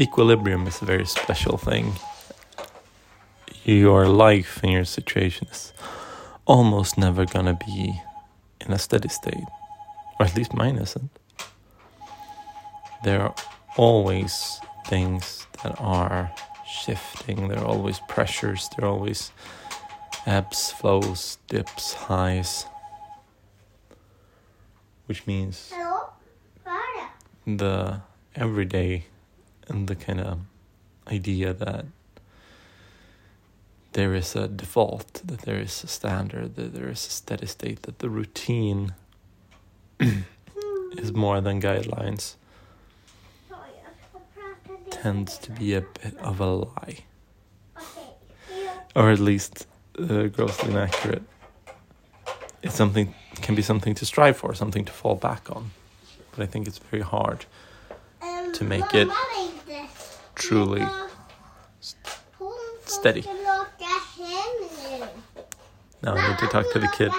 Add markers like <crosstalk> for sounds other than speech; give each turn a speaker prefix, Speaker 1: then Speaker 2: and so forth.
Speaker 1: equilibrium is a very special thing. Your life and your situation is almost never gonna be in a steady state, or at least mine isn't. There are always things that are shifting, there are always pressures, there are always ebbs, flows, dips, highs, which means the everyday and the kind of idea that there is a default, that there is a standard, that there is a steady state, that the routine <coughs> is more than guidelines tends to be a bit of a lie, or at least uh, grossly inaccurate. It's something can be something to strive for, something to fall back on, but I think it's very hard to make it truly steady. Now I need to talk to the kid.